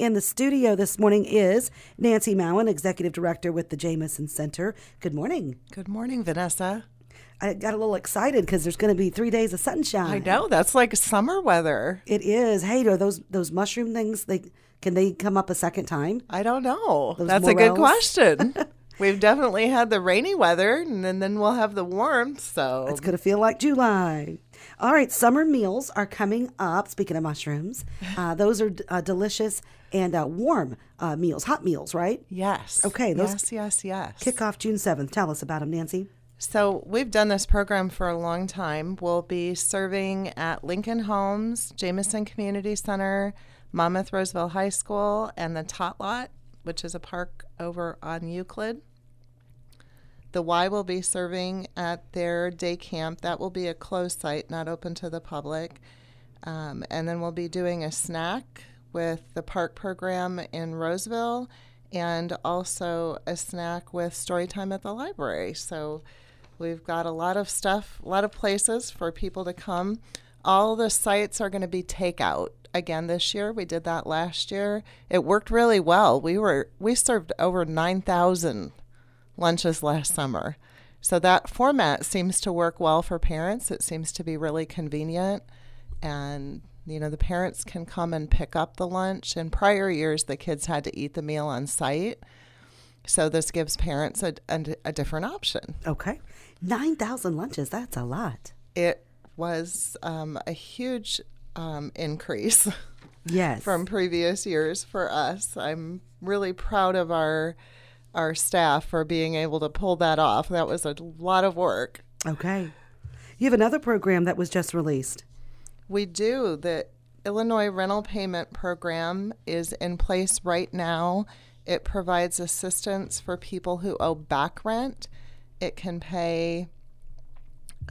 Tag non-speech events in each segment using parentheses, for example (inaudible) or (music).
In the studio this morning is Nancy Mowen, Executive Director with the Jamison Center. Good morning. Good morning, Vanessa. I got a little excited because there's going to be three days of sunshine. I know that's like summer weather. It is. Hey, are those those mushroom things? They can they come up a second time? I don't know. Those that's a good question. (laughs) We've definitely had the rainy weather, and then, then we'll have the warmth. So It's going to feel like July. All right, summer meals are coming up. Speaking of mushrooms, (laughs) uh, those are uh, delicious and uh, warm uh, meals, hot meals, right? yes, Okay, those- yes, yes, yes. Kick off June 7th. Tell us about them, Nancy. So we've done this program for a long time. We'll be serving at Lincoln Homes, Jameson Community Center, Monmouth Roseville High School, and the Tot Lot, which is a park over on Euclid. The Y will be serving at their day camp. That will be a closed site, not open to the public. Um, and then we'll be doing a snack with the park program in Roseville and also a snack with story time at the library. So we've got a lot of stuff, a lot of places for people to come. All the sites are going to be takeout again this year. We did that last year. It worked really well. We were we served over 9,000 lunches last summer. So that format seems to work well for parents. It seems to be really convenient and you know the parents can come and pick up the lunch. In prior years the kids had to eat the meal on site. So this gives parents a, a, a different option. Okay. 9,000 lunches. That's a lot. It was um, a huge um, increase (laughs) Yes. from previous years for us. I'm really proud of our our staff for being able to pull that off. That was a lot of work. okay. You have another program that was just released. We do. The Illinois Rental Payment Program is in place right now. It provides assistance for people who owe back rent. It can pay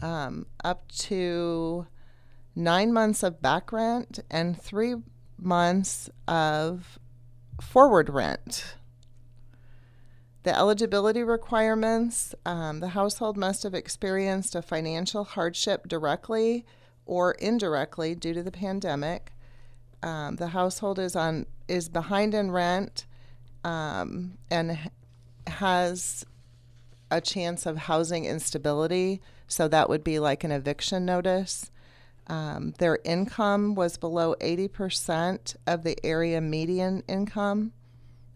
um, up to nine months of back rent and three months of forward rent. The eligibility requirements um, the household must have experienced a financial hardship directly or indirectly due to the pandemic. Um, the household is on is behind in rent um, and has a chance of housing instability. So that would be like an eviction notice. Um, their income was below 80% of the area median income,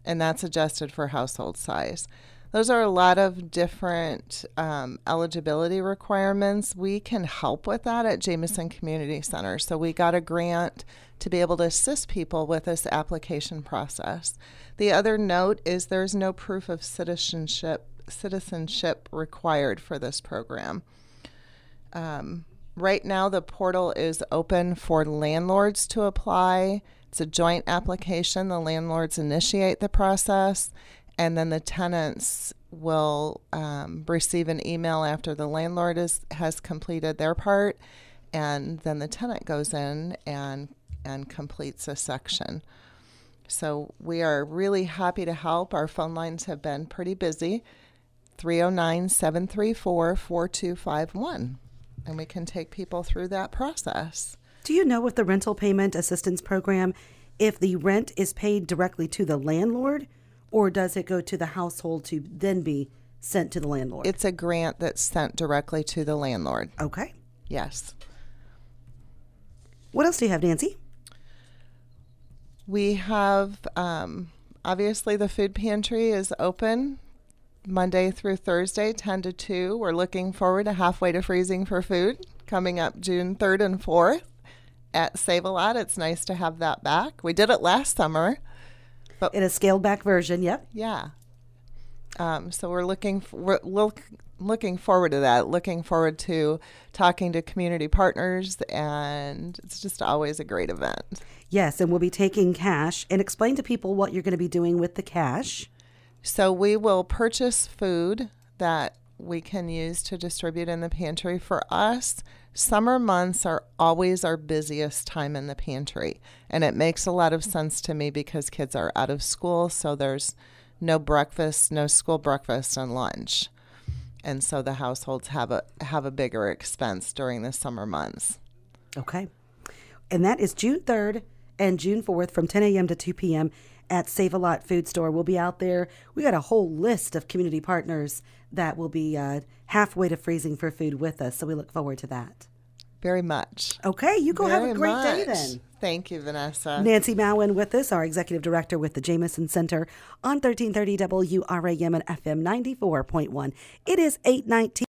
and that's adjusted for household size. Those are a lot of different um, eligibility requirements. We can help with that at Jameson Community Center. So we got a grant to be able to assist people with this application process. The other note is there's no proof of citizenship citizenship required for this program. Um, right now, the portal is open for landlords to apply. It's a joint application. The landlords initiate the process, and then the tenants will um, receive an email after the landlord is, has completed their part, and then the tenant goes in and and completes a section. So we are really happy to help. Our phone lines have been pretty busy. 309 734 4251. And we can take people through that process. Do you know if the rental payment assistance program, if the rent is paid directly to the landlord, or does it go to the household to then be sent to the landlord? It's a grant that's sent directly to the landlord. okay. Yes. What else do you have, Nancy? We have um, obviously the food pantry is open Monday through Thursday, 10 to 2. We're looking forward to halfway to freezing for food coming up June 3rd and 4th at Save a Lot. It's nice to have that back. We did it last summer. But in a scaled back version, yep. Yeah. Um, so we're looking f- we're look, looking forward to that. Looking forward to talking to community partners, and it's just always a great event. Yes, and we'll be taking cash and explain to people what you're going to be doing with the cash. So we will purchase food that we can use to distribute in the pantry. For us, summer months are always our busiest time in the pantry. And it makes a lot of sense to me because kids are out of school, so there's no breakfast, no school breakfast and lunch. And so the households have a have a bigger expense during the summer months. Okay. And that is June 3rd and June 4th from 10 a.m. to 2 p.m. at Save a Lot Food Store. We'll be out there. We got a whole list of community partners that will be uh, halfway to freezing for food with us, so we look forward to that. Very much. Okay, you go have a great day then. Thank you, Vanessa. Nancy Mowen with us, our executive director with the Jameson Center on 1330 WRAM and FM 94.1. It is 819.